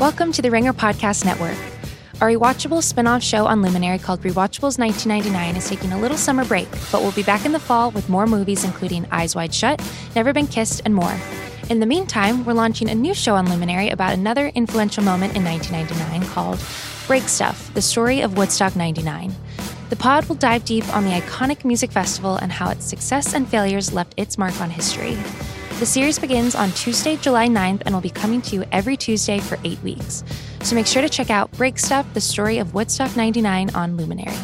Welcome to the Ringer Podcast Network. Our rewatchable spin off show on Luminary called Rewatchables 1999 is taking a little summer break, but we'll be back in the fall with more movies including Eyes Wide Shut, Never Been Kissed, and more. In the meantime, we're launching a new show on Luminary about another influential moment in 1999 called Break Stuff The Story of Woodstock 99. The pod will dive deep on the iconic music festival and how its success and failures left its mark on history. The series begins on Tuesday, July 9th, and will be coming to you every Tuesday for eight weeks. So make sure to check out Break Stuff, the story of Woodstock 99 on Luminary.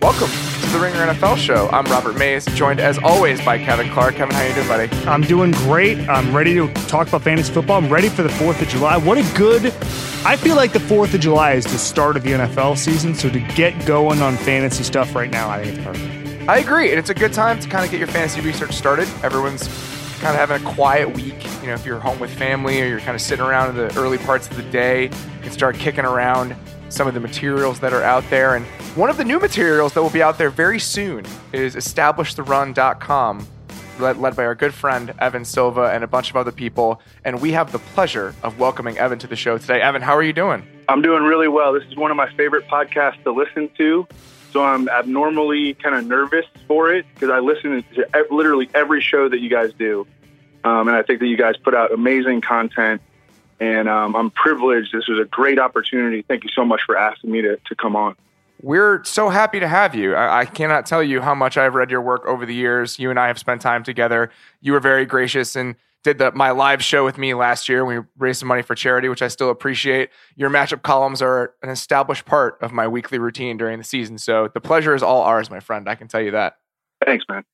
Welcome to the Ringer NFL show. I'm Robert Mays, joined as always by Kevin Clark. Kevin, how you doing, buddy? I'm doing great. I'm ready to talk about fantasy football. I'm ready for the 4th of July. What a good I feel like the 4th of July is the start of the NFL season, so to get going on fantasy stuff right now, I think it's perfect. I agree, and it's a good time to kind of get your fantasy research started. Everyone's kind of having a quiet week. You know, if you're home with family or you're kind of sitting around in the early parts of the day, you can start kicking around some of the materials that are out there. And one of the new materials that will be out there very soon is establishtherun.com led, led by our good friend Evan Silva and a bunch of other people. And we have the pleasure of welcoming Evan to the show today. Evan, how are you doing? I'm doing really well. This is one of my favorite podcasts to listen to. So I'm abnormally kind of nervous for it because I listen to literally every show that you guys do. Um, and I think that you guys put out amazing content. And um, I'm privileged. This was a great opportunity. Thank you so much for asking me to, to come on. We're so happy to have you. I, I, cannot tell you how much I've read your work over the years. You and I have spent time together. You were very gracious and did the, my live show with me last year. We raised some money for charity, which I still appreciate. Your matchup columns are an established part of my weekly routine during the season. So the pleasure is all ours, my friend. I can tell you that. Thanks, man.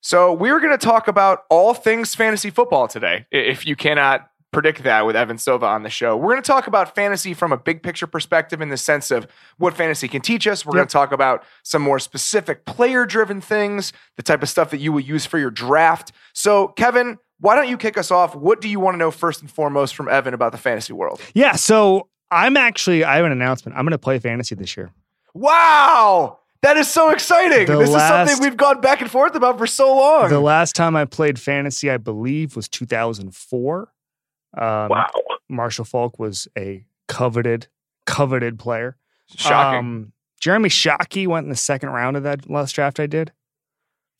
So we're going to talk about all things fantasy football today. If you cannot predict that with Evan Silva on the show. We're going to talk about fantasy from a big picture perspective in the sense of what fantasy can teach us. We're yep. going to talk about some more specific player driven things, the type of stuff that you will use for your draft. So, Kevin, why don't you kick us off? What do you want to know first and foremost from Evan about the fantasy world? Yeah, so I'm actually I have an announcement. I'm going to play fantasy this year. Wow! That is so exciting. The this last, is something we've gone back and forth about for so long. The last time I played fantasy, I believe, was 2004. Um, wow. Marshall Faulk was a coveted, coveted player. Shocking. Um, Jeremy Shockey went in the second round of that last draft I did.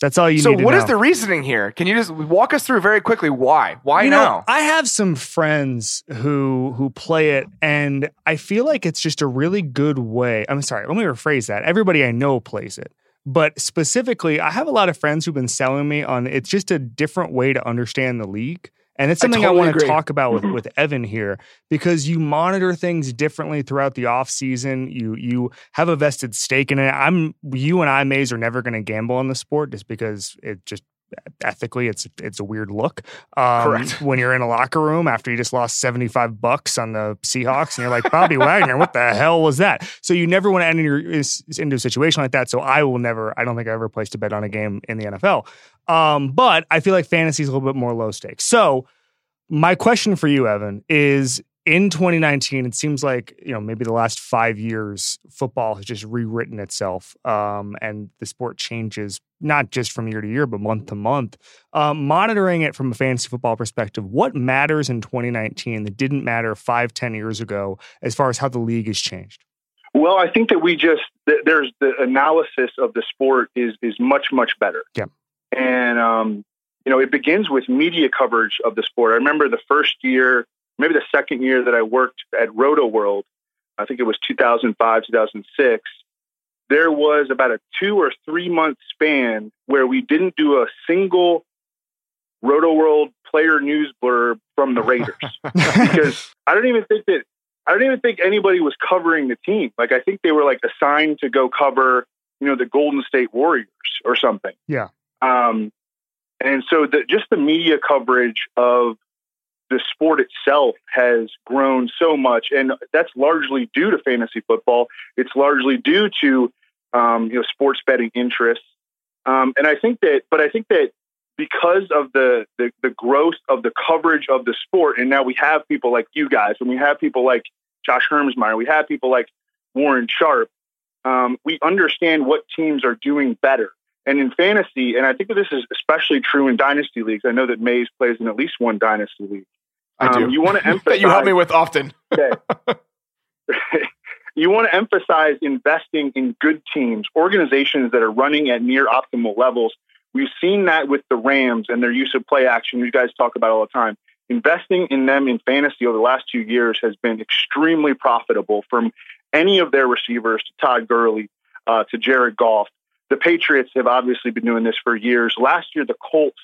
That's all you so need to what know. is the reasoning here? Can you just walk us through very quickly why? Why you now? Know, I have some friends who who play it and I feel like it's just a really good way. I'm sorry, let me rephrase that. Everybody I know plays it. But specifically, I have a lot of friends who've been selling me on it's just a different way to understand the league. And it's something I, totally I want to talk about with, mm-hmm. with Evan here because you monitor things differently throughout the off season. You you have a vested stake in it. I'm you and I Mays are never going to gamble on the sport just because it just ethically it's it's a weird look. Um, Correct. When you're in a locker room after you just lost 75 bucks on the Seahawks and you're like Bobby Wagner, what the hell was that? So you never want to end your into a situation like that. So I will never. I don't think I ever placed a bet on a game in the NFL. Um, but I feel like fantasy is a little bit more low stakes. So my question for you, Evan, is in 2019, it seems like you know maybe the last five years, football has just rewritten itself, um, and the sport changes not just from year to year, but month to month. Um, monitoring it from a fantasy football perspective, what matters in 2019 that didn't matter five, ten years ago, as far as how the league has changed? Well, I think that we just there's the analysis of the sport is is much much better. Yeah. And, um, you know, it begins with media coverage of the sport. I remember the first year, maybe the second year that I worked at Rotoworld, I think it was 2005, 2006, there was about a two or three month span where we didn't do a single Rotoworld player news blurb from the Raiders because I don't even think that I don't even think anybody was covering the team. Like I think they were like assigned to go cover, you know, the Golden State Warriors or something. Yeah. Um, and so the, just the media coverage of the sport itself has grown so much, and that's largely due to fantasy football. It's largely due to um, you know sports betting interests, um, and I think that. But I think that because of the, the the growth of the coverage of the sport, and now we have people like you guys, and we have people like Josh Hermsmeyer, we have people like Warren Sharp. Um, we understand what teams are doing better And in fantasy, and I think that this is especially true in dynasty leagues. I know that Mays plays in at least one dynasty league. I do. Um, you want to emphasize that you help me with often. you want to emphasize investing in good teams, organizations that are running at near optimal levels. We've seen that with the Rams and their use of play action. You guys talk about all the time. Investing in them in fantasy over the last two years has been extremely profitable from any of their receivers to Todd Gurley uh, to Jared Goff. The Patriots have obviously been doing this for years. Last year, the Colts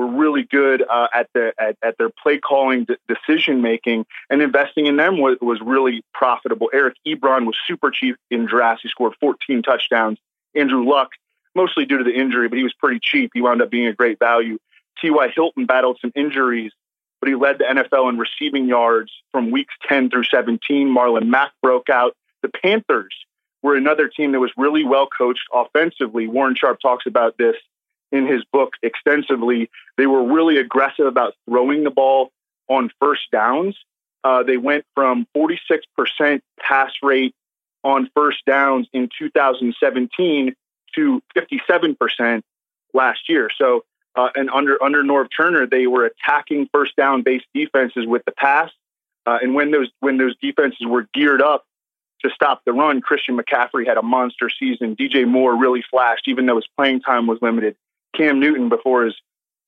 were really good uh, at the at, at, their play calling, d- decision making, and investing in them was, was really profitable. Eric Ebron was super cheap in drafts. He scored 14 touchdowns. Andrew Luck, mostly due to the injury, but he was pretty cheap. He wound up being a great value. T.Y. Hilton battled some injuries, but he led the NFL in receiving yards from weeks 10 through 17. Marlon Mack broke out. The Panthers were another team that was really well coached offensively. Warren Sharp talks about this in his book extensively. They were really aggressive about throwing the ball on first downs. Uh, they went from 46% pass rate on first downs in 2017 to 57% last year. So, uh, and under under Norv Turner, they were attacking first down based defenses with the pass. Uh, and when those when those defenses were geared up to stop the run, Christian McCaffrey had a monster season. DJ Moore really flashed, even though his playing time was limited. Cam Newton, before his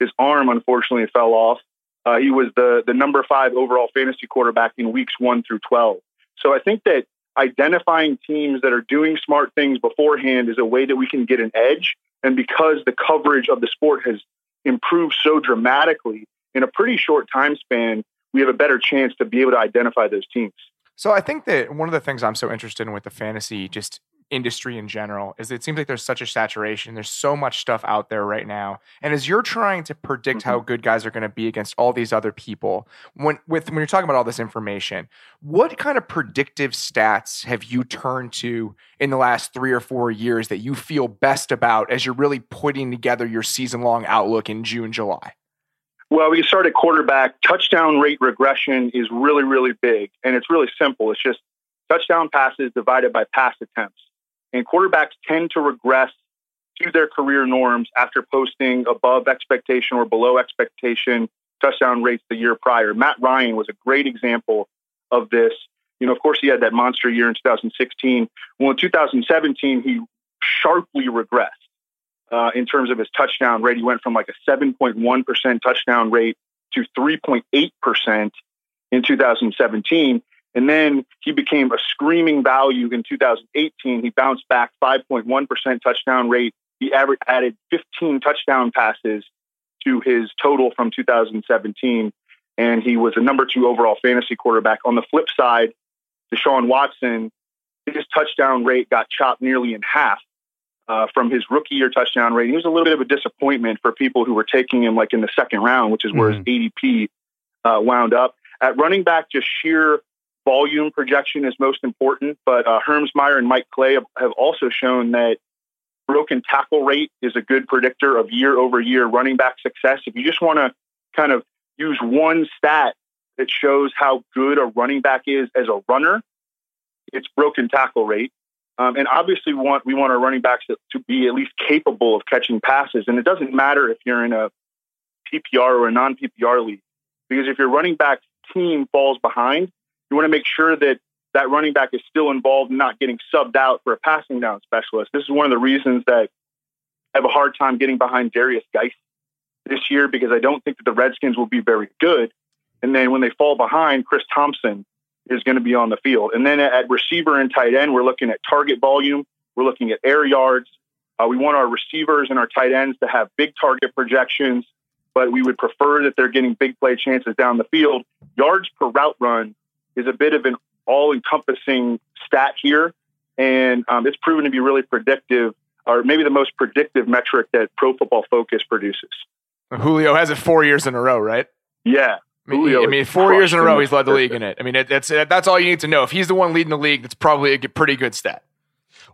his arm unfortunately fell off, uh, he was the the number five overall fantasy quarterback in weeks one through twelve. So I think that identifying teams that are doing smart things beforehand is a way that we can get an edge. And because the coverage of the sport has improved so dramatically in a pretty short time span, we have a better chance to be able to identify those teams. So I think that one of the things I'm so interested in with the fantasy just industry in general is it seems like there's such a saturation. There's so much stuff out there right now. And as you're trying to predict mm-hmm. how good guys are going to be against all these other people, when with when you're talking about all this information, what kind of predictive stats have you turned to in the last 3 or 4 years that you feel best about as you're really putting together your season long outlook in June, July? Well, we start at quarterback. Touchdown rate regression is really, really big. And it's really simple. It's just touchdown passes divided by pass attempts. And quarterbacks tend to regress to their career norms after posting above expectation or below expectation touchdown rates the year prior. Matt Ryan was a great example of this. You know, of course, he had that monster year in 2016. Well, in 2017, he sharply regressed uh, in terms of his touchdown rate. He went from like a 7.1% touchdown rate to 3.8% in 2017. And then he became a screaming value in 2018. He bounced back 5.1% touchdown rate. He added 15 touchdown passes to his total from 2017. And he was a number two overall fantasy quarterback. On the flip side, Deshaun Watson, his touchdown rate got chopped nearly in half uh, from his rookie year touchdown rate. He was a little bit of a disappointment for people who were taking him like in the second round, which is where mm-hmm. his ADP uh, wound up. At running back, just sheer volume projection is most important, but uh, Hermsmeyer and Mike Clay have, also shown that broken tackle rate is a good predictor of year over year running back success. If you just want to kind of use one stat that shows how good a running back is as a runner, it's broken tackle rate. Um, and obviously, we want we want our running backs to, to, be at least capable of catching passes. And it doesn't matter if you're in a PPR or a non PPR league, because if your running back team falls behind, you want to make sure that that running back is still involved and not getting subbed out for a passing down specialist. This is one of the reasons that I have a hard time getting behind Derrius Guice this year because I don't think that the Redskins will be very good. And then when they fall behind, Chris Thompson is going to be on the field. And then at receiver and tight end, we're looking at target volume. We're looking at air yards. Uh, we want our receivers and our tight ends to have big target projections, but we would prefer that they're getting big play chances down the field. Yards per route run is a bit of an all encompassing stat here. And um, it's proven to be really predictive, or maybe the most predictive metric that Pro Football Focus produces. Julio has it four years in a row, right? Yeah. I mean, I mean four years in a row, he's led the league in it. I mean, it, that's that's all you need to know. If he's the one leading the league, that's probably a pretty good stat.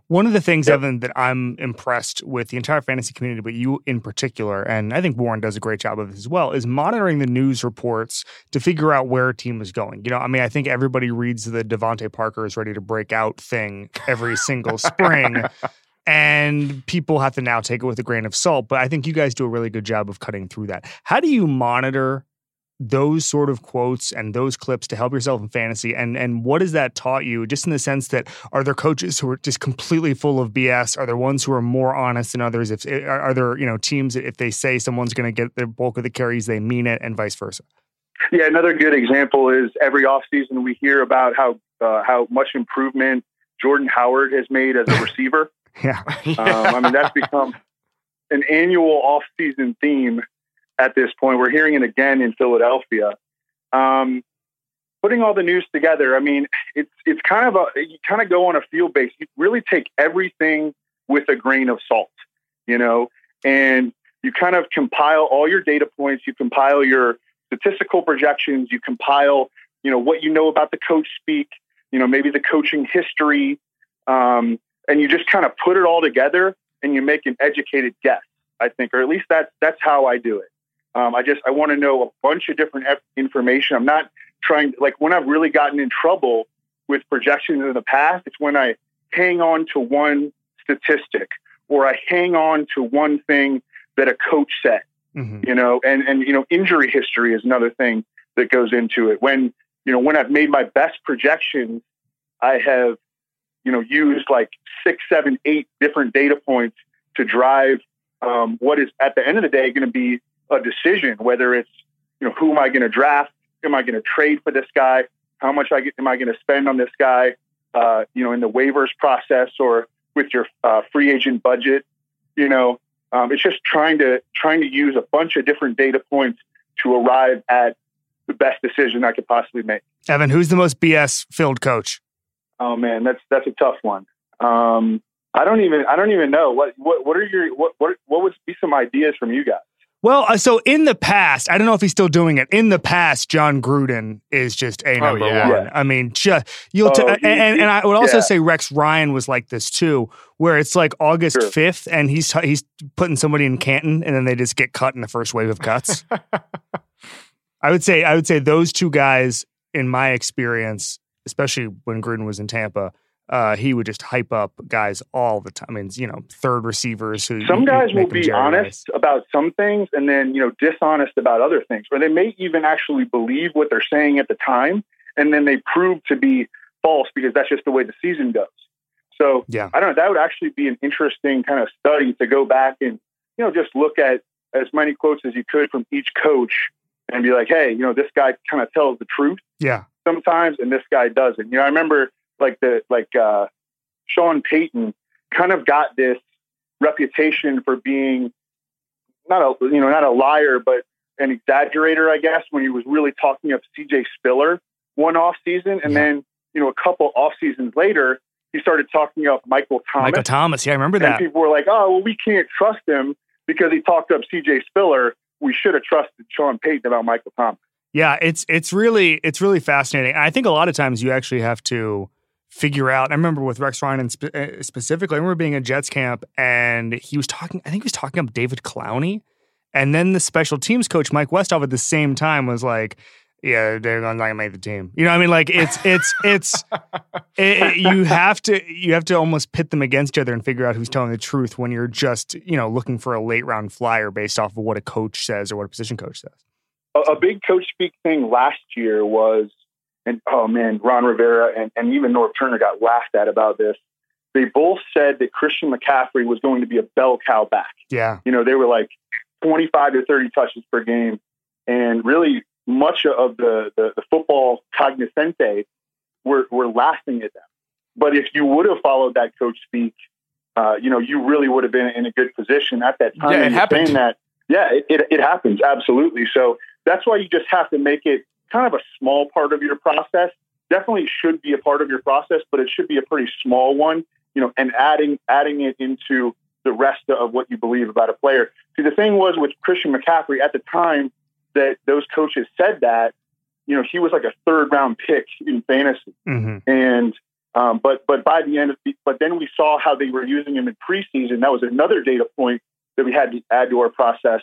One of the things, yep. Evan, that I'm impressed with the entire fantasy community, but you in particular, and I think Warren does a great job of this as well, is monitoring the news reports to figure out where a team is going. You know, I mean, I think everybody reads the DeVante Parker is ready to break out thing every single spring. and people have to now take it with a grain of salt. But I think you guys do a really good job of cutting through that. How do you monitor those sort of quotes and those clips to help yourself in fantasy? And and what has that taught you just in the sense that are there coaches who are just completely full of bs are there ones who are more honest than others? If are there you know teams if they say someone's going to get the bulk of the carries they mean it and vice versa? Yeah another good example is every offseason we hear about how uh, how much improvement jordan howard has made as a receiver. Yeah. Um, i mean that's become an annual offseason theme at this point. We're hearing it again in Philadelphia. Um, putting all the news together, I mean, it's it's kind of a you kind of go on a field base. You really take everything with a grain of salt, you know, and you kind of compile all your data points. You compile your statistical projections. You compile, you know, what you know about the coach speak. You know, maybe the coaching history, um, and you just kind of put it all together and you make an educated guess. I think, or at least that's that's how I do it. Um, I just I want to know a bunch of different information. I'm not trying like when I've really gotten in trouble with projections in the past. It's when I hang on to one statistic or I hang on to one thing that a coach said. Mm-hmm. You know, and and you know, injury history is another thing that goes into it. When you know when I've made my best projections, I have you know used like six, seven, eight different data points to drive um, what is at the end of the day going to be a decision, whether it's, you know, who am I going to draft? Am I going to trade for this guy? How much I get, am I going to spend on this guy? Uh, you know, in the waivers process or with your uh, free agent budget, you know, um, it's just trying to trying to use a bunch of different data points to arrive at the best decision I could possibly make. Evan, who's the most BS filled coach? Oh man, that's that's a tough one. Um, I don't even I don't even know what what what are your what what what would be some ideas from you guys? Well, uh, so in the past, I don't know if he's still doing it. In the past, Jon Gruden is just a oh, number oh, yeah. one. Yeah. I mean, just you'll t- oh, he, and, and I would also yeah. say Rex Ryan was like this too, where it's like August fifth, sure. and he's he's putting somebody in Canton, and then they just get cut in the first wave of cuts. I would say I would say those two guys, in my experience, especially when Gruden was in Tampa, uh, he would just hype up guys all the time. I mean, you know, third receivers who some guys will be honest about some things and then you know dishonest about other things, or they may even actually believe what they're saying at the time, and then they prove to be false because that's just the way the season goes. So yeah, I don't know. That would actually be an interesting kind of study to go back and you know just look at as many quotes as you could from each coach and be like, hey, you know, this guy kind of tells the truth. Yeah. Sometimes, and this guy doesn't. You know, I remember like the like uh, Sean Payton kind of got this reputation for being not a you know not a liar but an exaggerator, I guess, when he was really talking up CJ Spiller one off season, and yeah. then you know a couple off seasons later he started talking up Michael Thomas. Michael Thomas, yeah, I remember and that. People were like, "Oh, well, we can't trust him because he talked up CJ Spiller. We should have trusted Sean Payton about Michael Thomas." Yeah, it's it's really it's really fascinating. I think a lot of times you actually have to figure out. I remember with Rex Ryan spe- uh, specifically, I remember being at Jets camp and he was talking, I think he was talking about David Clowney. And then the special teams coach, Mike Westhoff, at the same time was like, yeah, they're not gonna make the team. You know, what I mean, like it's it's it's it, you have to you have to almost pit them against each other and figure out who's telling the truth when you're just you know looking for a late round flyer based off of what a coach says or what a position coach says. A, a big coach speak thing last year was and oh man, Ron Rivera and, and even Norv Turner got laughed at about this. They both said that Christian McCaffrey was going to be a bell cow back. Yeah. You know, they were like 25 to 30 touches per game. And really, much of the, the, the football cognoscente were, were laughing at them. But if you would have followed that coach speak, uh, you know, you really would have been in a good position at that time. Yeah, it happened. That, yeah, it, it, it happens. Absolutely. So that's why you just have to make it kind of a small part of your process. Definitely should be a part of your process, but it should be a pretty small one. You know, and adding adding it into the rest of what you believe about a player. See, the thing was with Christian McCaffrey at the time that those coaches said that, you know, he was like a third round pick in fantasy, mm-hmm. and um, but but by the end of the, but then we saw how they were using him in preseason. That was another data point that we had to add to our process.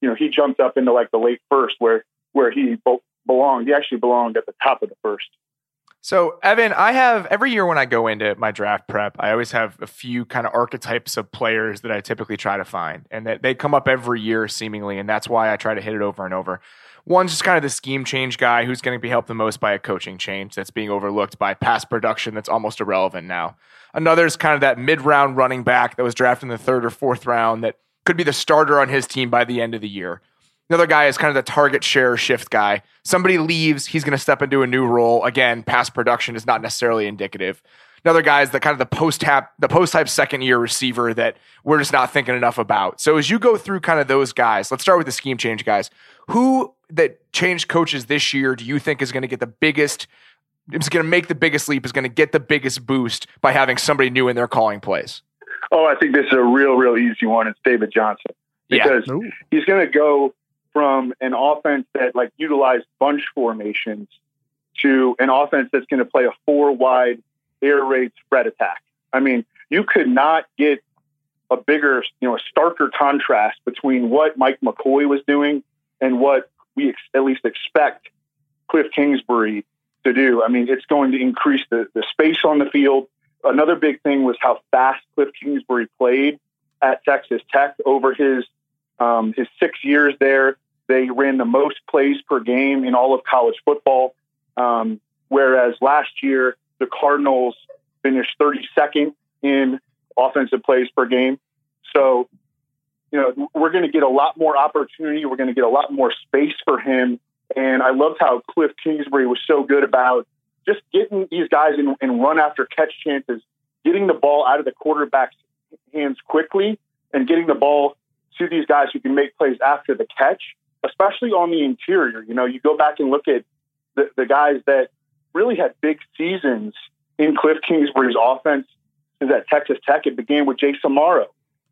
You know, he jumped up into like the late first, where where he belonged. He actually belonged at the top of the first. So, Evan, I have every year when I go into my draft prep, I always have a few kind of archetypes of players that I typically try to find, and that they come up every year seemingly, and that's why I try to hit it over and over. One's just kind of the scheme change guy who's going to be helped the most by a coaching change that's being overlooked by past production that's almost irrelevant now. Another is kind of that mid round running back that was drafted in the third or fourth round that could be the starter on his team by the end of the year. Another guy is kind of the target share shift guy. Somebody leaves, he's going to step into a new role. Again, past production is not necessarily indicative. Another guy is the kind of the post tap, the post type second year receiver that we're just not thinking enough about. So as you go through kind of those guys, let's start with the scheme change guys. Who that changed coaches this year do you think is going to get the biggest? Is going to make the biggest leap? Is going to get the biggest boost by having somebody new in their calling plays? Oh, I think this is a real, real easy one. It's David Johnson because yeah. he's going to go from an offense that like utilized bunch formations to an offense that's going to play a four wide air raid spread attack. I mean, you could not get a bigger, you know, a starker contrast between what Mike McCoy was doing and what we ex- at least expect Cliff Kingsbury to do. I mean, it's going to increase the, the space on the field. Another big thing was how fast Cliff Kingsbury played at Texas Tech over his um, his six years there. They ran the most plays per game in all of college football. Um, whereas last year, the Cardinals finished 32nd in offensive plays per game. So, you know, we're going to get a lot more opportunity. We're going to get a lot more space for him. And I loved how Cliff Kingsbury was so good about just getting these guys in, in run after catch chances, getting the ball out of the quarterback's hands quickly, and getting the ball to these guys who can make plays after the catch especially on the interior. You know, you go back and look at the, the guys that really had big seasons in Cliff Kingsbury's offense is at Texas Tech. It began with Jace Amaro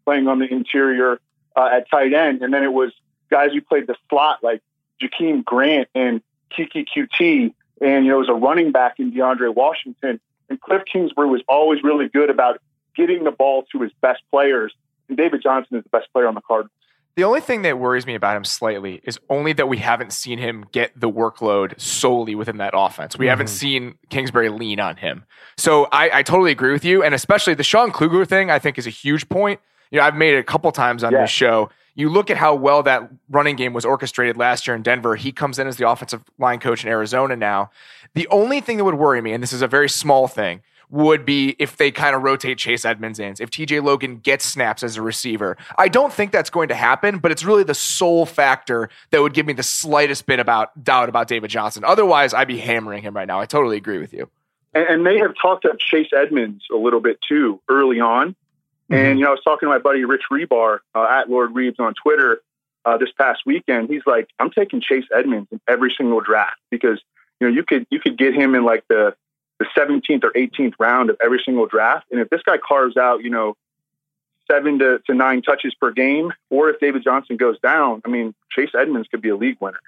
playing on the interior uh, at tight end, and then it was guys who played the slot like Jakeem Grant and Keke Coutee, and you know, it was a running back in DeAndre Washington. And Cliff Kingsbury was always really good about getting the ball to his best players. And David Johnson is the best player on the Cardinals. The only thing that worries me about him slightly is only that we haven't seen him get the workload solely within that offense. We mm-hmm. haven't seen Kingsbury lean on him. So I, I, totally agree with you. And especially the Sean Kugler thing, I think is a huge point. You know, I've made it a couple times on yeah. this show. You look at how well that running game was orchestrated last year in Denver. He comes in as the offensive line coach in Arizona now. The only thing that would worry me, and this is a very small thing, would be if they kind of rotate Chase Edmonds in, if TJ Logan gets snaps as a receiver. I don't think that's going to happen, but it's really the sole factor that would give me the slightest bit about doubt about David Johnson. Otherwise, I'd be hammering him right now. I totally agree with you. And, and they have talked up Chase Edmonds a little bit too early on. Mm-hmm. And, you know, I was talking to my buddy Rich Hribar uh, at Lord Reebs on Twitter uh, this past weekend. He's like, I'm taking Chase Edmonds in every single draft because, you know, you could you could get him in like the the 17th or 18th round of every single draft. And if this guy carves out, you know, seven to, to nine touches per game, or if David Johnson goes down, I mean, Chase Edmonds could be a league winner.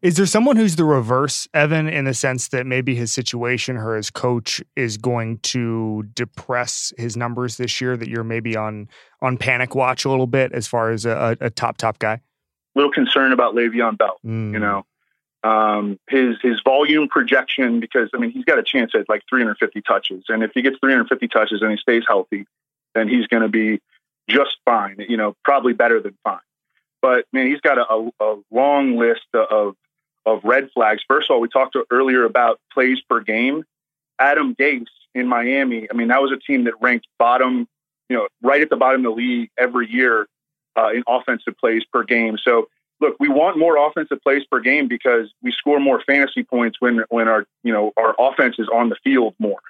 Is there someone who's the reverse, Evan, in the sense that maybe his situation or his coach is going to depress his numbers this year? That you're maybe on on panic watch a little bit as far as a, a top top guy. Little concern about Le'Veon Bell. Mm. You know, um, his his volume projection because I mean he's got a chance at like 350 touches, and if he gets 350 touches and he stays healthy, then he's going to be just fine. You know, probably better than fine. But man, he's got a, a long list of of red flags. First of all, we talked earlier about plays per game. Adam Gase in Miami. I mean, that was a team that ranked bottom, you know, right at the bottom of the league every year uh, in offensive plays per game. So look, we want more offensive plays per game because we score more fantasy points when when our you know our offense is on the field more.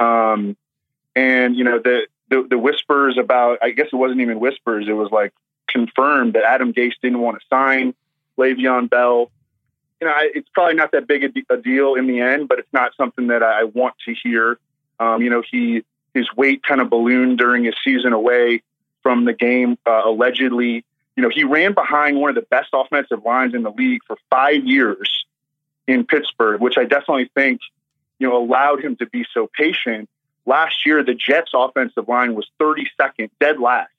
Um, and you know the, the the whispers about I guess it wasn't even whispers. It was like confirmed that Adam Gase didn't want to sign Le'Veon Bell. You know, it's probably not that big a, a deal in the end, but it's not something that I want to hear. Um, you know, he his weight kind of ballooned during his season away from the game, uh, allegedly you know, he ran behind one of the best offensive lines in the league for five years in Pittsburgh, which I definitely think, you know, allowed him to be so patient. Last year, the Jets' offensive line was 32nd, dead last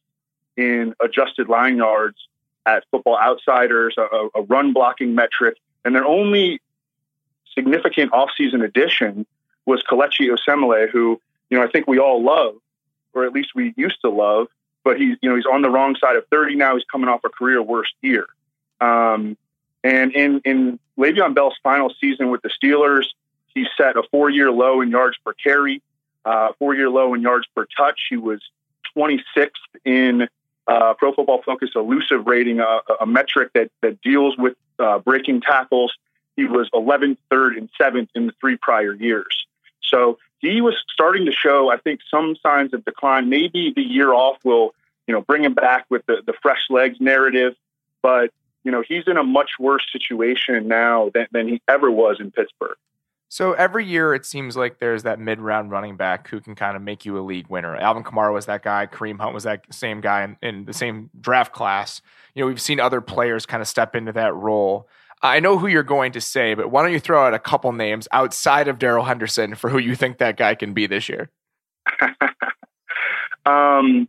in adjusted line yards at Football Outsiders, a, a run blocking metric. And their only significant offseason addition was Kelechi Osemele, who you know I think we all love, or at least we used to love. But he's you know he's on the wrong side of 30 now. He's coming off a career worst year. Um, and in in Le'Veon Bell's final season with the Steelers, he set a four year low in yards per carry, uh, four year low in yards per touch. He was 26th in uh, Pro Football Focus elusive rating, a, a metric that that deals with uh, breaking tackles. He was 11th, third, and seventh in the three prior years. So he was starting to show, I think, some signs of decline. Maybe the year off will, you know, bring him back with the, the fresh legs narrative. But, you know, he's in a much worse situation now than, than he ever was in Pittsburgh. So every year it seems like there's that mid round running back who can kind of make you a league winner. Alvin Kamara was that guy. Kareem Hunt was that same guy in, in the same draft class. You know, we've seen other players kind of step into that role. I know who you're going to say, but why don't you throw out a couple names outside of Darrell Henderson for who you think that guy can be this year? um,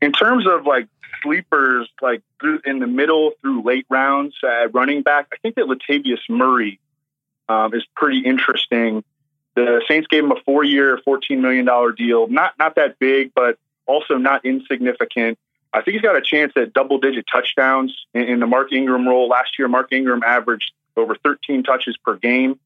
in terms of like sleepers, like through in the middle through late rounds at running back, I think that Latavius Murray um, is pretty interesting. The Saints gave him a four-year, $14 million deal. Not not that big, but also not insignificant. I think he's got a chance at double-digit touchdowns in, in the Mark Ingram role. Last year, Mark Ingram averaged over 13 touches per game.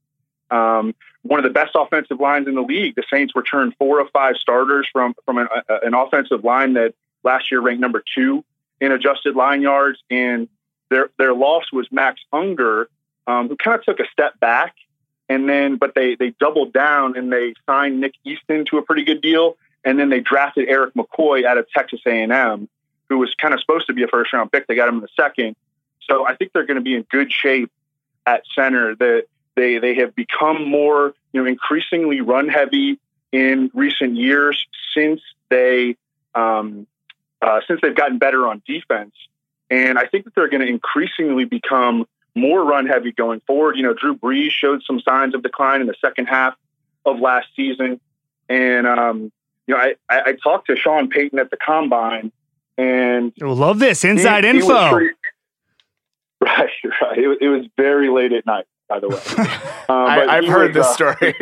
Um, one of the best offensive lines in the league. The Saints returned four of five starters from from an, a, an offensive line that last year ranked number two in adjusted line yards, and their their loss was Max Unger, um, who kind of took a step back, and then but they they doubled down and they signed Nick Easton to a pretty good deal, and then they drafted Erik McCoy out of Texas A&M, who was kind of supposed to be a first round pick. They got him in the second, so I think they're going to be in good shape at center. That they they have become more you know increasingly run heavy in recent years since they um, uh, since they've gotten better on defense. And I think that they're going to increasingly become more run heavy going forward. You know, Drew Brees showed some signs of decline in the second half of last season. And, um, you know, I, I, I, talked to Sean Payton at the combine and I love this inside he, info. He pretty, right, right. It, it, was very late at night, by the way. Um, I, have heard was, this uh, story.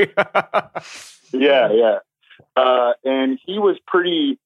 yeah, yeah. Uh, and he was pretty,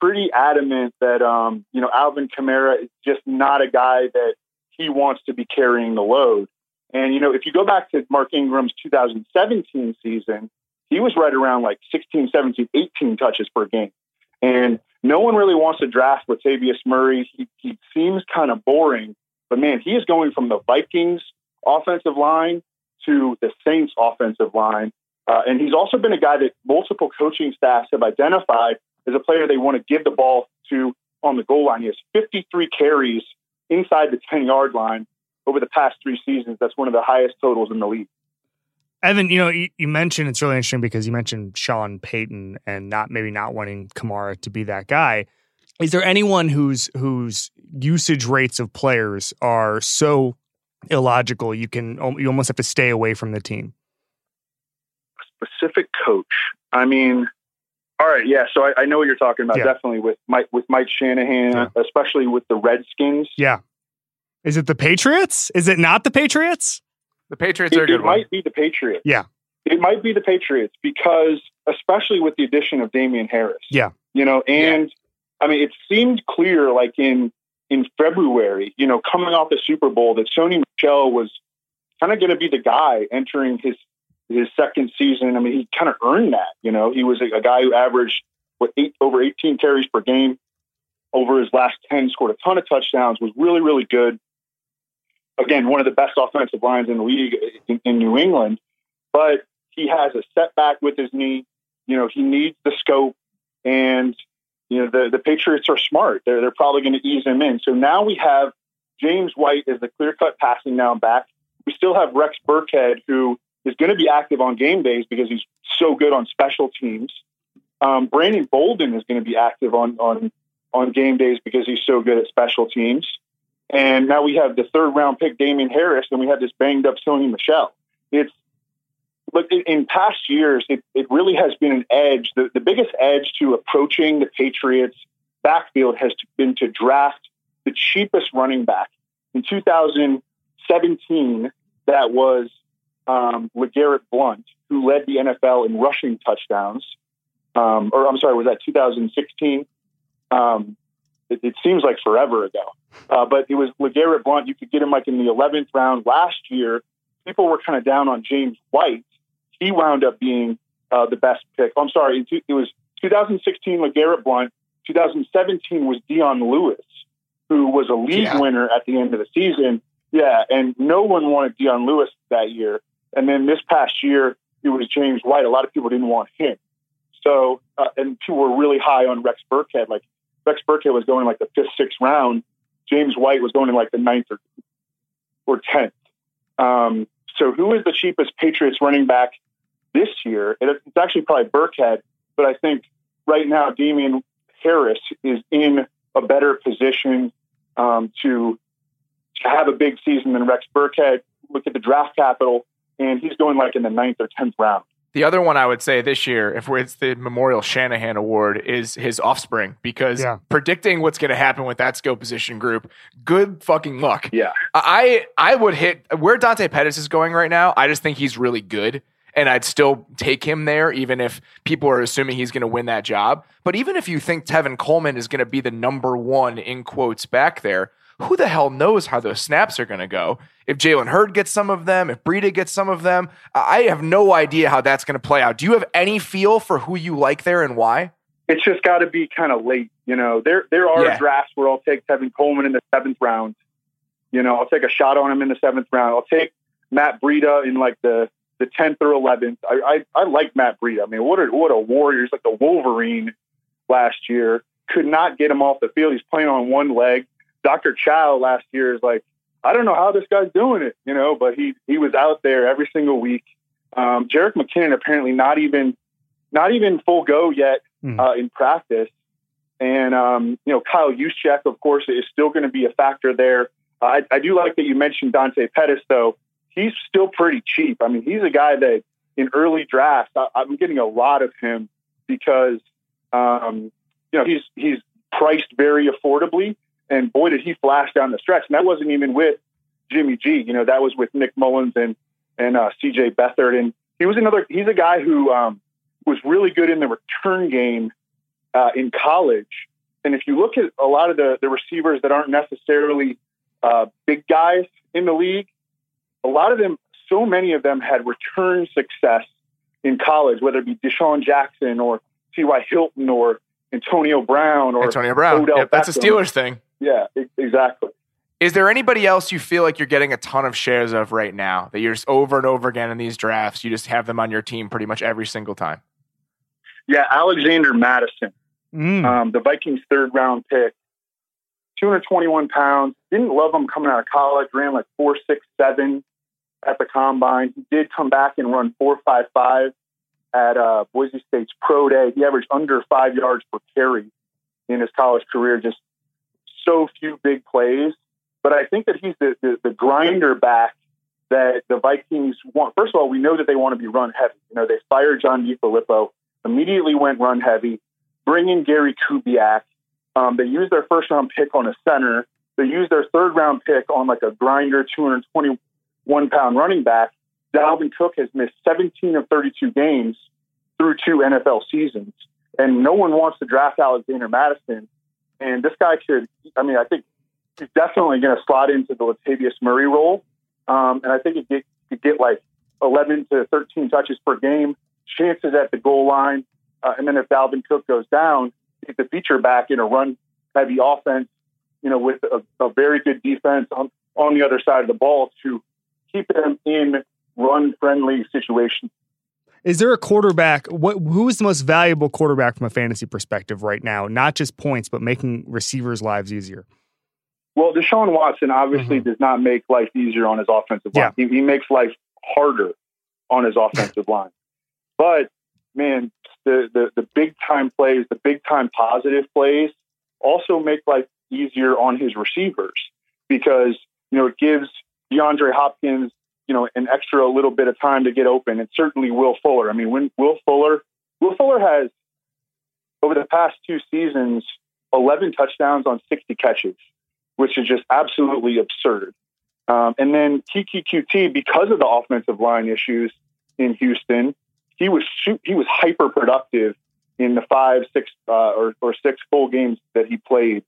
pretty adamant that, um, you know, Alvin Kamara is just not a guy that he wants to be carrying the load. And, you know, if you go back to Mark Ingram's 2017 season, he was right around like 16, 17, 18 touches per game. And no one really wants to draft Latavius Murray. He, he seems kind of boring, but man, he is going from the Vikings offensive line to the Saints offensive line. Uh, and he's also been a guy that multiple coaching staffs have identified as a player they want to give the ball to on the goal line. He has 53 carries inside the 10 yard line over the past three seasons. That's one of the highest totals in the league. Evan, you know, you, you, mentioned it's really interesting because you mentioned Sean Payton and not maybe not wanting Kamara to be that guy. Is there anyone whose whose usage rates of players are so illogical you can you almost have to stay away from the team? A specific coach. I mean, all right, yeah. So I, I know what you're talking about. Yeah. Definitely with Mike with Mike Shanahan, yeah. especially with the Redskins. Yeah. Is it the Patriots? Is it not the Patriots? The Patriots it, are good. It one. might be the Patriots. Yeah. It might be the Patriots because, especially with the addition of Damien Harris. Yeah. You know, and yeah. I mean, it seemed clear, like in in February, you know, coming off the Super Bowl, that Sony Michel was kind of going to be the guy entering his his second season. I mean, he kind of earned that. You know, he was a, a guy who averaged what eight over 18 carries per game over his last 10, scored a ton of touchdowns, was really, really good. Again, one of the best offensive lines in the league in, in New England, but he has a setback with his knee. You know, he needs the scope, and you know the the Patriots are smart. They're they're probably going to ease him in. So now we have James White as the clear cut passing down back. We still have Rex Burkhead, who is going to be active on game days because he's so good on special teams. Um, Brandon Bolden is going to be active on on on game days because he's so good at special teams. And now we have the third round pick Damien Harris, and we have this banged up Sony Michel. It's but in past years, it, it really has been an edge. The, the biggest edge to approaching the Patriots backfield has been to draft the cheapest running back. In 2017, that was um, LeGarrette Blount, who led the NFL in rushing touchdowns. Um, or I'm sorry, was that 2016? Um, it, it, seems like forever ago. Uh, but it was LeGarrette Blount. You could get him like in the 11th round last year. People were kind of down on James White. He wound up being uh, the best pick. I'm sorry, it was 2016 LeGarrette Blount. 2017 was Dion Lewis, who was a league yeah. winner at the end of the season. Yeah, and no one wanted Dion Lewis that year. And then this past year, it was James White. A lot of people didn't want him. So, uh, and people were really high on Rex Burkhead. Like Rex Burkhead was going like the fifth, sixth round. James White was going in like the ninth or, or tenth. Um, so, who is the cheapest Patriots running back this year? It's actually probably Burkhead, but I think right now Damien Harris is in a better position um, to to have a big season than Rex Burkhead. Look at the draft capital, and he's going like in the ninth or tenth round. The other one I would say this year, if it's the Memorial Shanahan Award, is his offspring because yeah. predicting what's going to happen with that skill position group, good fucking luck. Yeah, I I would hit where Dante Pettis is going right now. I just think he's really good, and I'd still take him there, even if people are assuming he's going to win that job. But even if you think Tevin Coleman is going to be the number one in quotes back there, who the hell knows how those snaps are going to go? If Jalen Hurd gets some of them, if Breida gets some of them, I have no idea how that's going to play out. Do you have any feel for who you like there and why? It's just got to be kind of late. You know, there there are yeah. drafts where I'll take Tevin Coleman in the seventh round. You know, I'll take a shot on him in the seventh round. I'll take Matt Breida in like the the tenth or eleventh. I, I I like Matt Breida. I mean, what a what a warrior! He's like the Wolverine last year. Could not get him off the field. He's playing on one leg. Dr. Chao last year is like, I don't know how this guy's doing it, you know, but he he was out there every single week. Um, Jerick McKinnon apparently not even not even full go yet mm. uh, in practice, and um, you know Kyle Juszczyk, of course, is still going to be a factor there. Uh, I, I do like that you mentioned Dante Pettis, though. He's still pretty cheap. I mean, he's a guy that in early drafts I, I'm getting a lot of him because um, you know he's he's priced very affordably and boy, did he flash down the stretch. And that wasn't even with Jimmy G. You know, that was with Nick Mullens and and uh, C.J. Beathard. And he was another. He's a guy who um, was really good in the return game uh, in college. And if you look at a lot of the the receivers that aren't necessarily uh, big guys in the league, a lot of them, so many of them had return success in college, whether it be DeSean Jackson or T.Y. Hilton or Antonio Brown or Antonio Brown. Yep, that's a Steelers thing. Yeah, exactly. Is there anybody else you feel like you're getting a ton of shares of right now that you're just over and over again in these drafts? You just have them on your team pretty much every single time. Yeah, Alexander Mattison, mm. um, the Vikings' third round pick, 221 pounds. Didn't love him coming out of college. Ran like four six seven at the combine. He did come back and run four five five at uh, Boise State's pro day. He averaged under five yards per carry in his college career. Just so few big plays. But I think that he's the, the, the grinder back that the Vikings want. First of all, we know that they want to be run heavy. You know, they fired John DeFilippo, immediately went run heavy, bring in Gary Kubiak. Um, they used their first round pick on a center. They used their third round pick on like a grinder, 221 pound running back. Dalvin Cook has missed 17 of 32 games through two NFL seasons. And no one wants to draft Alexander Mattison and this guy could, I mean, I think he's definitely going to slot into the Latavius Murray role. Um, and I think he could, could get like 11 to 13 touches per game, chances at the goal line. Uh, and then if Dalvin Cook goes down, he's the feature back in a run heavy offense, you know, with a, a very good defense on, on the other side of the ball to keep them in run friendly situations. Is there a quarterback? What who is the most valuable quarterback from a fantasy perspective right now? Not just points, but making receivers' lives easier. Well, Deshaun Watson obviously mm-hmm. does not make life easier on his offensive line. Yeah. He, he makes life harder on his offensive line. But man, the, the the big time plays, the big time positive plays, also make life easier on his receivers because you know it gives DeAndre Hopkins you know, an extra little bit of time to get open. And certainly Will Fuller. I mean, when Will Fuller, Will Fuller has over the past two seasons, 11 touchdowns on 60 catches, which is just absolutely absurd. Um, and then Coutee, because of the offensive line issues, in Houston. He was he was hyper productive in the five, six, uh, or, or six full games that he played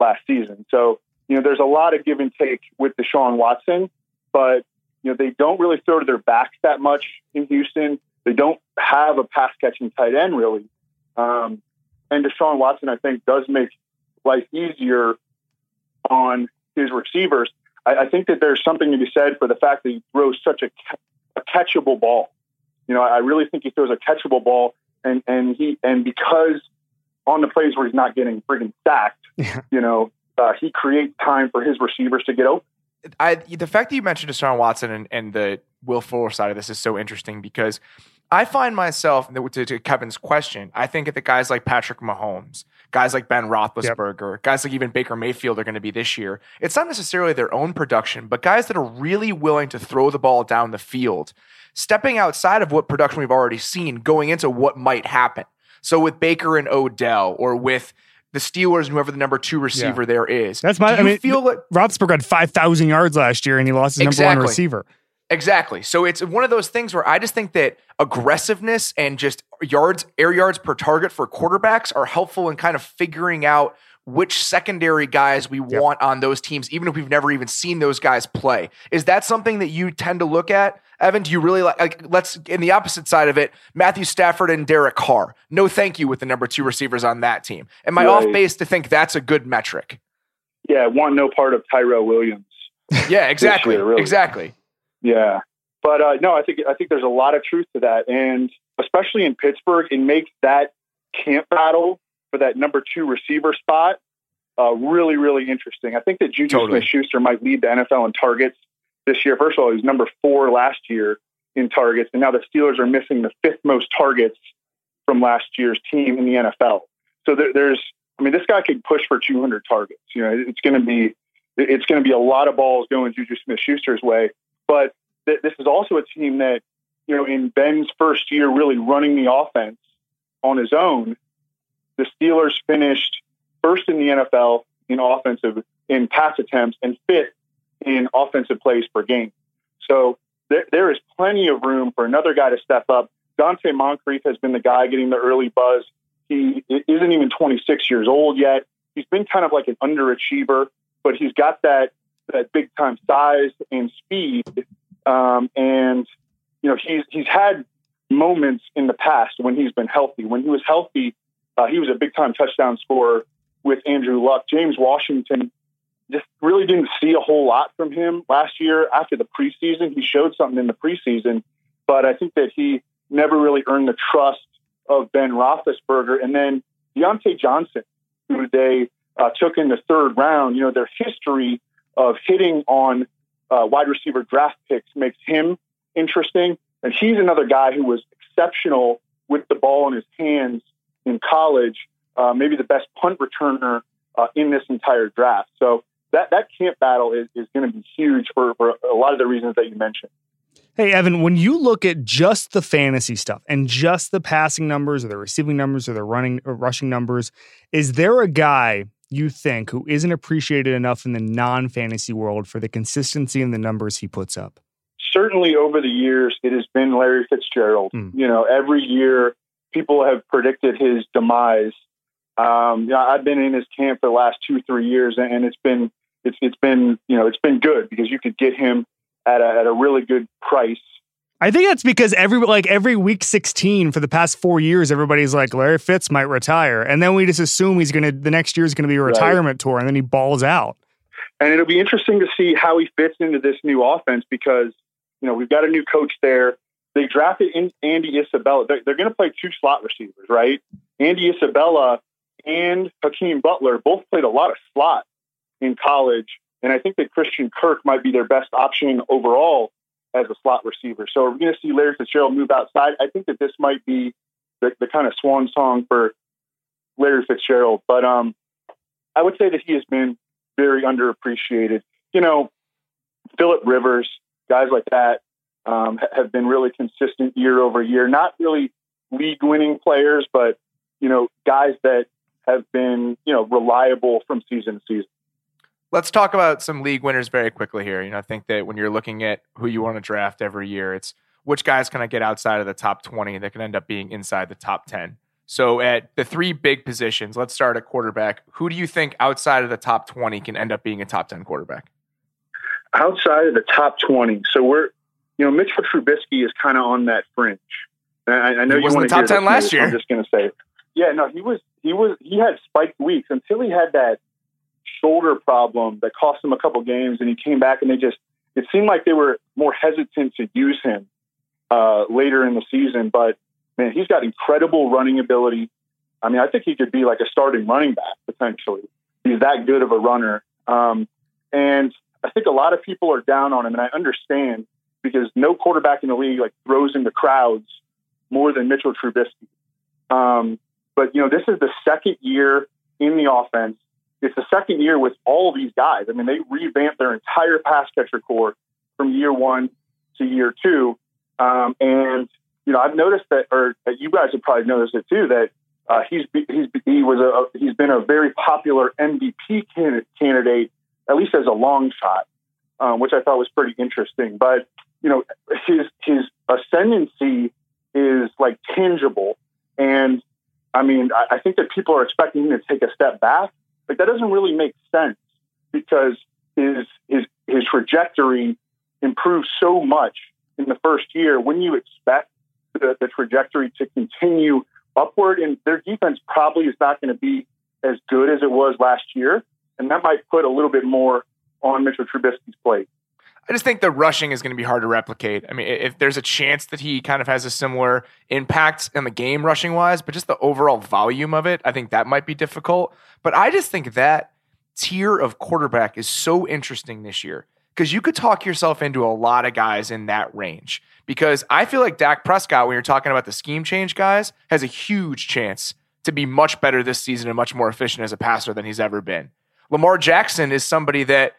last season. So, you know, there's a lot of give and take with Deshaun Watson, but, you know, they don't really throw to their backs that much in Houston. They don't have a pass catching tight end, really. Um, and Deshaun Watson, I think, does make life easier on his receivers. I, I think that there's something to be said for the fact that he throws such a, a catchable ball. You know, I really think he throws a catchable ball and and he and because on the plays where he's not getting friggin' sacked, yeah. you know, uh, he creates time for his receivers to get open. I the fact that you mentioned Deshaun Watson and, and the Will Fuller side of this is so interesting because I find myself to, to Kevin's question. I think that the guys like Patrick Mahomes, guys like Ben Roethlisberger, yep. guys like even Baker Mayfield are going to be this year. It's not necessarily their own production, but guys that are really willing to throw the ball down the field stepping outside of what production we've already seen, going into what might happen. So with Baker and Odell, or with the Steelers and whoever the number two receiver yeah. there is. That's my. I mean, feel like Roethlisberger had five thousand yards last year, and he lost his exactly. number one receiver. Exactly. So it's one of those things where I just think that aggressiveness and just yards, air yards per target for quarterbacks are helpful in kind of figuring out which secondary guys we yep. want on those teams, even if we've never even seen those guys play. Is that something that you tend to look at Evan, do you really like, like let's in the opposite side of it, Matthew Stafford and Derek Carr. No thank you with the number two receivers on that team. Am I right. off base to think that's a good metric? Yeah, want no part of Tyrell Williams. Yeah, exactly. Year, really. Exactly. Yeah. But uh, no, I think I think there's a lot of truth to that. And especially in Pittsburgh, it makes that camp battle for that number two receiver spot uh, really, really interesting. I think that Juju totally. Smith Schuster might lead the NFL in targets this year. First of all, he was number four last year in targets, and now the Steelers are missing the fifth most targets from last year's team in the NFL. So there, there's, I mean, this guy could push for 200 targets. You know, it's going to be, it's going to be a lot of balls going Juju Smith-Schuster's way. But th- this is also a team that, you know, in Ben's first year really running the offense on his own, the Steelers finished first in the NFL in offensive in pass attempts and fifth in offensive plays per game. So there, there is plenty of room for another guy to step up. Donte Moncrief has been the guy getting the early buzz. He isn't even 26 years old yet. He's been kind of like an underachiever, but he's got that that big time size and speed. Um, and you know he's he's had moments in the past when he's been healthy. When he was healthy, uh, he was a big time touchdown scorer with Andrew Luck. James Washington just really didn't see a whole lot from him last year after the preseason. He showed something in the preseason, but I think that he never really earned the trust of Ben Roethlisberger. And then Diontae Johnson, who they uh, took in the third round, you know, their history of hitting on uh, wide receiver draft picks makes him interesting. And he's another guy who was exceptional with the ball in his hands in college, uh, maybe the best punt returner uh, in this entire draft. So that that camp battle is, is going to be huge for, for a lot of the reasons that you mentioned. Hey, Evan, when you look at just the fantasy stuff and just the passing numbers or the receiving numbers or the running or rushing numbers, is there a guy you think who isn't appreciated enough in the non fantasy world for the consistency in the numbers he puts up? Certainly over the years, it has been Larry Fitzgerald. Mm. You know, every year people have predicted his demise. Um, you know, I've been in his camp for the last two, three years, and it's been it's it's been you know it's been good because you could get him at a, at a really good price. I think that's because every like every week 16 for the past four years, everybody's like Larry Fitz might retire, and then we just assume he's gonna the next year is gonna be a retirement right. tour, and then he balls out. And it'll be interesting to see how he fits into this new offense because you know we've got a new coach there. They drafted in Andy Isabella. They're, they're going to play two slot receivers, right? Andy Isabella and Hakeem Butler both played a lot of slot in college. And I think that Christian Kirk might be their best option overall as a slot receiver. So we're going to see Larry Fitzgerald move outside. I think that this might be the, the kind of swan song for Larry Fitzgerald. But um, I would say that he has been very underappreciated. You know, Philip Rivers, guys like that, um, have been really consistent year over year. Not really league winning players, but you know, guys that have been you know reliable from season to season let's talk about some league winners very quickly here. You know, I think that when you're looking at who you want to draft every year, it's which guys can I get outside of the top 20 that can end up being inside the top 10? So at the three big positions, let's start at quarterback. Who do you think outside of the top 20 can end up being a top 10 quarterback? Outside of the top 20. So we're, you know, Mitchell Trubisky is kind of on that fringe. I, I know he you want to top 10 last year. I'm just going to say, yeah, no, he was, he was, he had spiked weeks until he had that shoulder problem that cost him a couple games and he came back and they just, it seemed like they were more hesitant to use him uh, later in the season. But man, he's got incredible running ability. I mean, I think he could be like a starting running back potentially. He's that good of a runner. Um, and I think a lot of people are down on him, and I understand because no quarterback in the league like throws into crowds more than Mitchell Trubisky. Um, but you know, this is the second year in the offense. It's the second year with all these guys. I mean, they revamped their entire pass catcher corps from year one to year two, um, and you know, I've noticed that, or that you guys have probably noticed it too, that uh, he's he's he was a he's been a very popular MVP candidate, at least as a long shot, um, which I thought was pretty interesting. But you know, his his ascendancy is like tangible, and I mean, I, I think that people are expecting him to take a step back. Like that doesn't really make sense because his his his trajectory improved so much in the first year. When you expect the, the trajectory to continue upward. And their defense probably is not going to be as good as it was last year. And that might put a little bit more on Mitchell Trubisky's plate. I just think the rushing is going to be hard to replicate. I mean, if there's a chance that he kind of has a similar impact in the game rushing wise, but just the overall volume of it, I think that might be difficult. But I just think that tier of quarterback is so interesting this year because you could talk yourself into a lot of guys in that range. Because I feel like Dak Prescott, when you're talking about the scheme change guys, has a huge chance to be much better this season and much more efficient as a passer than he's ever been. Lamar Jackson is somebody that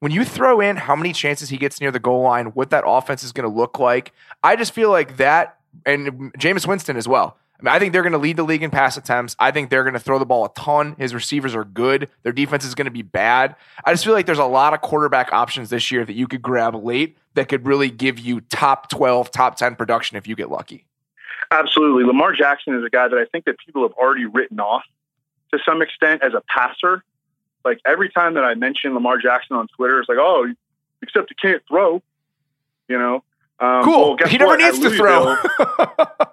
when you throw in how many chances he gets near the goal line, what that offense is going to look like, I just feel like that, and Jameis Winston as well. I, mean, I think they're going to lead the league in pass attempts. I think they're going to throw the ball a ton. His receivers are good. Their defense is going to be bad. I just feel like there's a lot of quarterback options this year that you could grab late that could really give you top 12, top 10 production if you get lucky. Absolutely. Lamar Jackson is a guy that I think that people have already written off to some extent as a passer. Like every time that I mention Lamar Jackson on Twitter, it's like, oh, except he can't throw, you know? Um, cool. Well, he never what? needs to throw.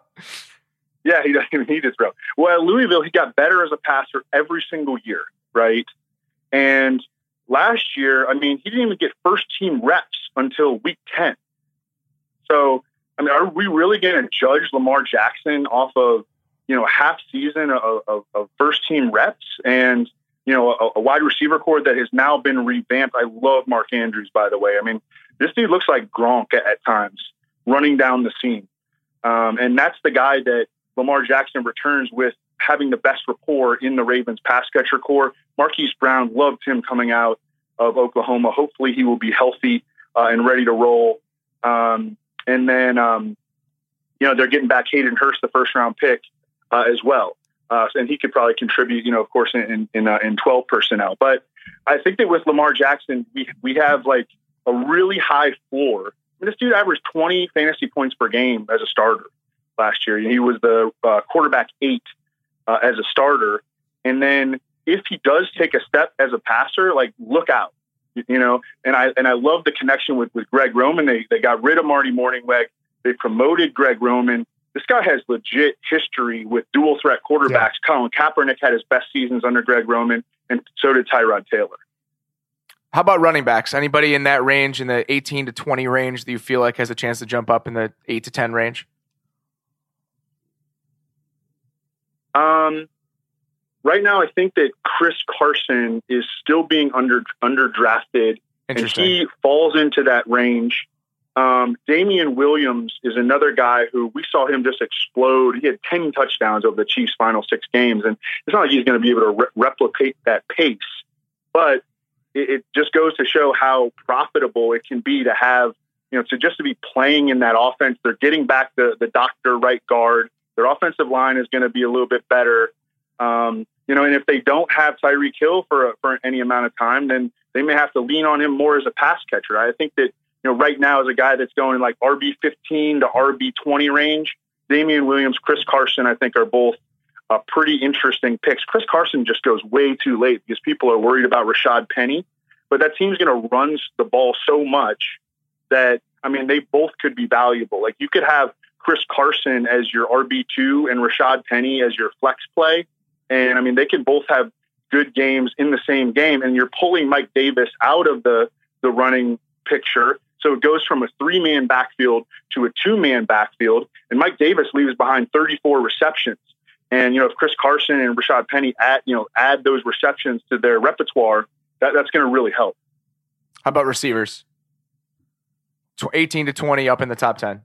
Yeah, he doesn't even need to throw. Well, at Louisville, he got better as a passer every single year, right? And last year, I mean, he didn't even get first team reps until week 10. So, I mean, are we really going to judge Lamar Jackson off of, you know, half season of, of, of first team reps and, you know, a, a, wide receiver corps that has now been revamped? I love Mark Andrews, by the way. I mean, this dude looks like Gronk at, at times running down the seam. Um, and that's the guy that Lamar Jackson returns with having the best rapport in the Ravens pass catcher corps. Marquise Brown loved him coming out of Oklahoma. Hopefully, he will be healthy uh, and ready to roll. Um, and then, um, you know, they're getting back Hayden Hurst, the first round pick, uh, as well. Uh, and he could probably contribute, you know, of course, in in, uh, in 12 personnel. But I think that with Lamar Jackson, we we have like a really high floor. I mean, this dude averaged 20 fantasy points per game as a starter last year. He was the uh, quarterback eight uh, as a starter. And then if he does take a step as a passer, like look out, you know. And I and I love the connection with with Greg Roman. They they got rid of Marty Mornhinweg. They promoted Greg Roman. This guy has legit history with dual threat quarterbacks. Yeah. Colin Kaepernick had his best seasons under Greg Roman, and so did Tyrod Taylor. How about running backs? Anybody in that range, in the 18 to 20 range, that you feel like has a chance to jump up in the 8 to 10 range? Um, right now, I think that Chris Carson is still being under underdrafted, and he falls into that range. Um, Damien Williams is another guy who we saw him just explode. He had 10 touchdowns over the Chiefs' final six games, and it's not like he's going to be able to re- replicate that pace, but it, it just goes to show how profitable it can be to have, you know, to just to be playing in that offense. They're getting back the, the doctor right guard. Their offensive line is going to be a little bit better. Um, you know, and if they don't have Tyreek Hill for for any amount of time, then they may have to lean on him more as a pass catcher. I think that you know, right now is a guy that's going in like RB 15 to RB 20 range. Damien Williams, Chris Carson, I think are both uh, pretty interesting picks. Chris Carson just goes way too late because people are worried about Rashad Penny, but that team's going to run the ball so much that I mean they both could be valuable. Like you could have Chris Carson as your RB two and Rashad Penny as your flex play, and I mean they can both have good games in the same game, and you're pulling Mike Davis out of the the running picture. So it goes from a three man backfield to a two man backfield, and Mike Davis leaves behind 34 receptions. And you know, if Chris Carson and Rashad Penny add you know add those receptions to their repertoire, that, that's going to really help. How about receivers? 18 to 20 up in the top 10.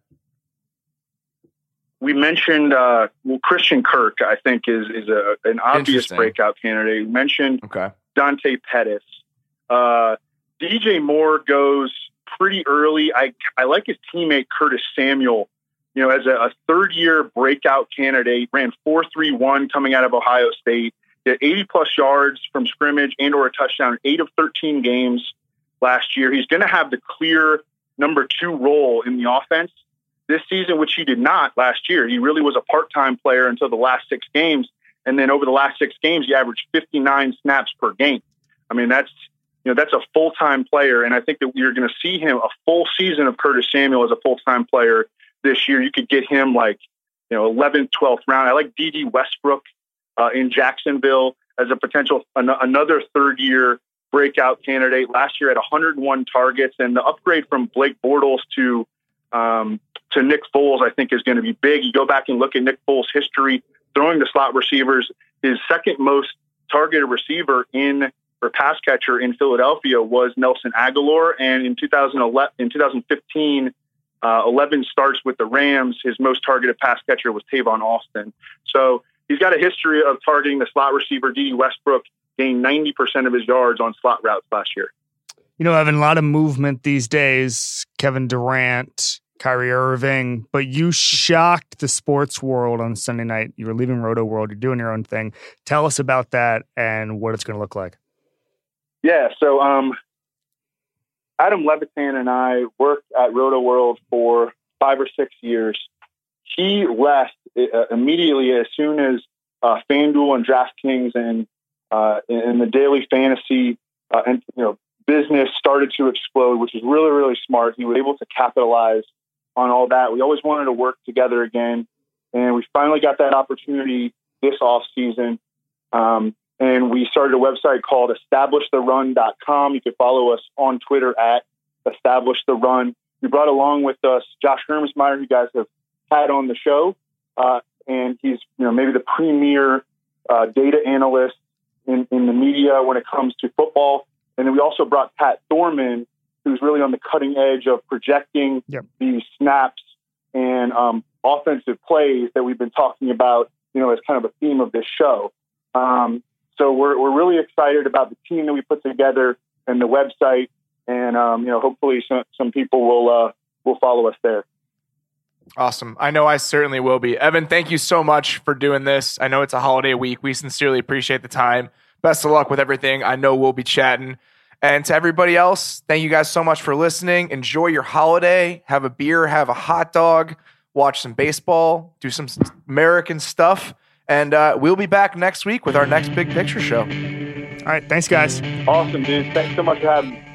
We mentioned uh, well, Christian Kirk. I think is is a, an obvious breakout candidate. We mentioned okay. Dante Pettis. Uh, DJ Moore goes pretty early. I I like his teammate Curtis Samuel. You know, as a, a third year breakout candidate, ran four three one coming out of Ohio State. Did 80 plus yards from scrimmage and or a touchdown in eight of 13 games last year. He's going to have the clear number two role in the offense this season, which he did not last year. He really was a part time player until the last six games. And then over the last six games, he averaged 59 snaps per game. I mean, that's know that's a full time player, and I think that you're going to see him a full season of Curtis Samuel as a full time player this year. You could get him like you know 11th, 12th round. I like Dede Westbrook uh, in Jacksonville as a potential an- another third year breakout candidate. Last year at 101 targets, and the upgrade from Blake Bortles to um, to Nick Foles, I think, is going to be big. You go back and look at Nick Foles' history throwing the slot receivers. His second most targeted receiver in or pass catcher in Philadelphia was Nelson Agholor. and in 2011, in 2015, uh, 11 starts with the Rams. His most targeted pass catcher was Tavon Austin. So he's got a history of targeting the slot receiver. Dede Westbrook gained 90% of his yards on slot routes last year. You know, having a lot of movement these days. Kevin Durant, Kyrie Irving, but you shocked the sports world on Sunday night. You were leaving Roto World. You're doing your own thing. Tell us about that and what it's going to look like. Yeah. So, um, Adam Levitan and I worked at Rotoworld for five or six years. He left uh, immediately as soon as uh, FanDuel and DraftKings and uh, and the daily fantasy uh, and you know business started to explode, which is really really smart. He was able to capitalize on all that. We always wanted to work together again, and we finally got that opportunity this off season. Um, and we started a website called establishtherun.com. You can follow us on Twitter at establishtherun. We brought along with us Josh Hermsmeyer, who you guys have had on the show, uh, and he's you know maybe the premier uh, data analyst in, in the media when it comes to football. And then we also brought Pat Thorman, who's really on the cutting edge of projecting yep. these snaps and um, offensive plays that we've been talking about, you know, as kind of a theme of this show. Um, so we're, we're really excited about the team that we put together and the website. And, um, you know, hopefully some, some people will, uh, will follow us there. Awesome. I know I certainly will be. Evan, thank you so much for doing this. I know it's a holiday week. We sincerely appreciate the time. Best of luck with everything. I know we'll be chatting. And to everybody else, thank you guys so much for listening. Enjoy your holiday. Have a beer, have a hot dog, watch some baseball, do some American stuff. And uh, we'll be back next week with our next big picture show. All right. Thanks, guys. Awesome, dude. Thanks so much for having me.